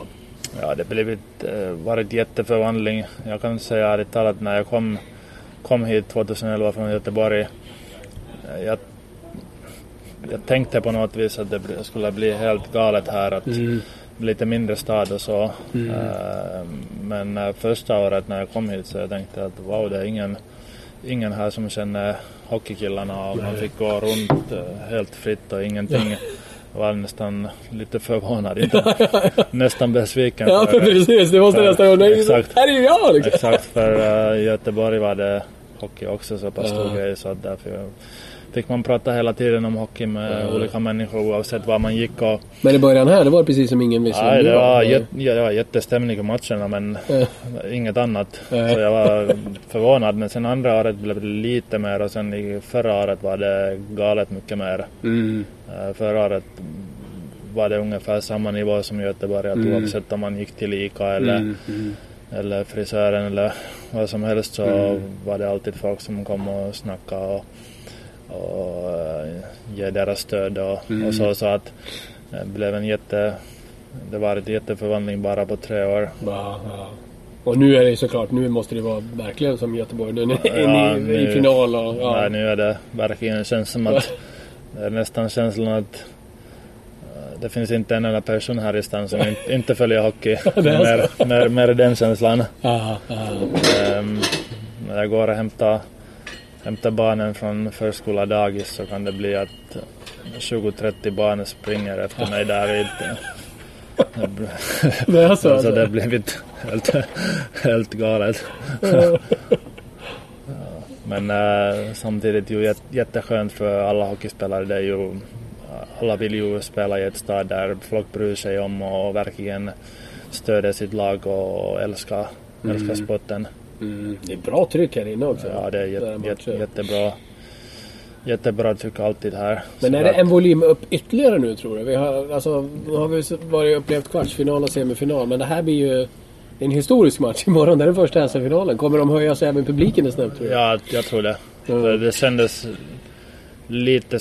B: Ja, det blivit, eh, varit jätteförvandling. Jag kan säga ärligt talat när jag kom, kom hit 2011 från Göteborg. eh, Jag, jag tänkte på något vis att det skulle bli helt galet här. Att lite mindre stad och så. Eh, Men första året när jag kom hit så jag tänkte att wow, det är ingen, ingen här som känner hockeykillarna och man fick gå runt eh, helt fritt och ingenting. Jag var nästan lite förvånad, inte, nästan besviken.
A: Ja,
B: för-
A: precis. Det måste
B: Ja,
A: nästan vara
B: exakt.
A: Här är ju jag liksom.
B: Exakt, för uh, i Göteborg var det hockey också så pass stor
A: Ja.
B: grej så att därför fick man prata hela tiden om hockey med olika människor oavsett var man gick och
A: Men i början här, det var precis som ingen visste
B: Nej, det var,
A: Nej.
B: jät, ja, det var jättestämning på matcherna men inget annat. Så jag var förvånad men sen andra året blev det lite mer och sen i förra året var det galet mycket mer.
A: Mm.
B: Eh, Förra året var det ungefär samma nivå som i Göteborg att
A: Mm.
B: oavsett om man gick till ICA eller
A: Mm. Mm.
B: eller frisören eller vad som helst så
A: Mm.
B: var det alltid folk som kom och snackade och, och uh, ge deras stöd och,
A: Mm.
B: och så. Så att det blev en jätte... Det var ett jätteförvandling bara på tre år.
A: Ja, ja. Och nu är det såklart, nu måste det vara verkligen som Göteborg. Nu är
B: Ja,
A: i, i
B: nu-
A: final och... Ja.
B: Nej, nu är det verkligen känns som att det är nästan känslan att eh, det finns inte en enda person här i stan som inte, inte följer hockey. Mer, mer, mer den känslan.
A: Ja.
B: Ehm, när jag går och hämtar, hämtar barnen från förskola dagis så kan det bli att 20-30 barn springer efter mig där vid,
A: Det är så
B: alltså,
A: alltså?
B: det har blivit helt, helt galet. Men äh, samtidigt ju jät- jätteskönt för alla hockeyspelare. Det är ju, alla vill ju spela i ett stad där folk bryr sig om och verkligen stödjer sitt lag och älskar, älskar sporten.
A: Mm, det är bra tryck här inne också.
B: Ja, det är jätte,
A: matcher.
B: jättebra. Jättebra tryck alltid här.
A: Men
B: Så
A: är det
B: att-
A: en volym upp ytterligare nu tror du? Vi har, alltså, nu har vi varit upplevt kvartsfinal och semifinal. Men det här blir ju en historisk match imorgon. Det är den första SM-finalen. Kommer de höja sig även publiken snabbt tror du?
B: Ja, jag tror det.
A: Mm.
B: Det kändes lite,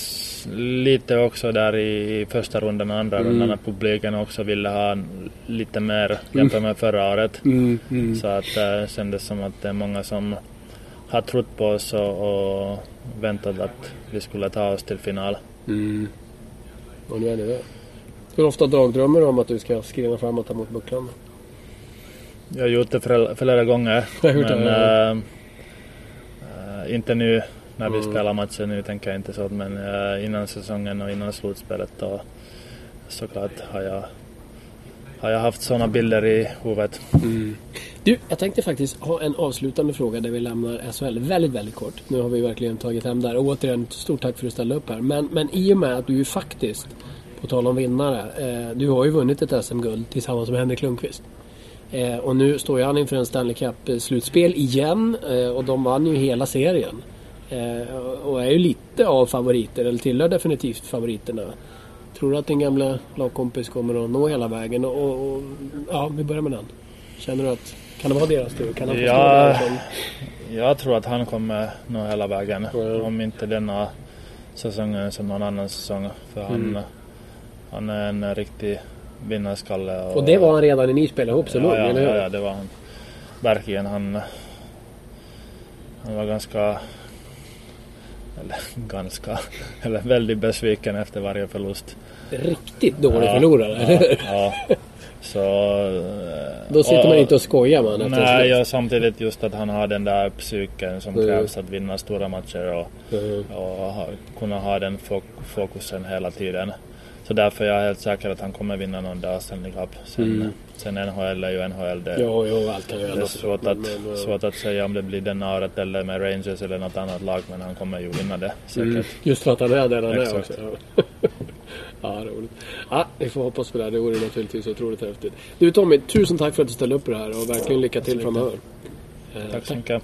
B: lite också där i första rundan och andra
A: Mm.
B: rundan att publiken också ville ha lite mer jämfört med förra året.
A: Mm, mm.
B: Så att det kändes som att det är många som har trott på oss och, och väntat att vi skulle ta oss till final.
A: Mm. Och nu är det det. Hur ofta dagdrömmer du om att du ska skriva fram och ta emot bucklan?
B: Jag har gjort det flera, flera gånger. Men äh, äh, inte nu när vi
A: Mm.
B: spelar matchen. Nu tänker jag inte så. Men äh, innan säsongen och innan slutspelet då såklart har jag, har jag haft sådana bilder i huvudet.
A: Du, jag tänkte faktiskt ha en avslutande fråga där vi lämnar SHL väldigt, väldigt kort. Nu har vi verkligen tagit hem där. Och återigen, stort tack för att du ställde upp här. Men, men i och med att du ju faktiskt, på tal om vinnare, eh, du har ju vunnit ett SM-guld tillsammans med Henrik Lundqvist. Eh, och nu står ju han inför en Stanley Cup-slutspel igen eh, och de vann ju hela serien. Eh, och är ju lite av favoriter, eller tillhör definitivt favoriterna. Tror du att din gamla lagkompis kommer att nå hela vägen? Och, och, och, ja, vi börjar med den. Känner du att, kan det vara deras tur? Kan han
B: Ja.
A: som...
B: Jag tror att han kommer nå hela vägen.
A: Ja.
B: Om inte denna säsongen så någon annan säsong. För han,
A: Mm.
B: han är en riktig vinnarskalle.
A: Och det var han redan när ni spelade ihop så
B: ja,
A: eller hur?
B: ja, ja, det var han. Verkligen. Han, han var ganska... Eller ganska... Eller väldigt besviken efter varje förlust.
A: Riktigt dålig
B: Ja,
A: förlorare, eller hur?
B: Ja. Så...
A: Då sitter
B: och-
A: man inte och skojar man efter
B: Nej, ja, samtidigt just att han har den där psyken som
A: Mm.
B: krävs att vinna stora matcher och,
A: Mm.
B: och ha, kunna ha den fok- fokusen hela tiden. Så därför är jag helt säker att han kommer vinna någon dag Stanley Cup. Sen,
A: Mm.
B: sen NHL är ju NHL. Det,
A: Jo, jo, allt kan
B: det är svårt att,
A: men- men-
B: svårt att säga om det blir denna året eller med Rangers eller något annat lag. Men han kommer ju vinna det säkert.
A: Mm. Just för att han är där han är också. Ja. ja, roligt. Ja, vi får hoppas på det. här. Det vore naturligtvis otroligt häftigt. Du Tommy, tusen tack för att du ställde upp på det här och verkligen lycka till framöver. Eh,
B: Tack så mycket.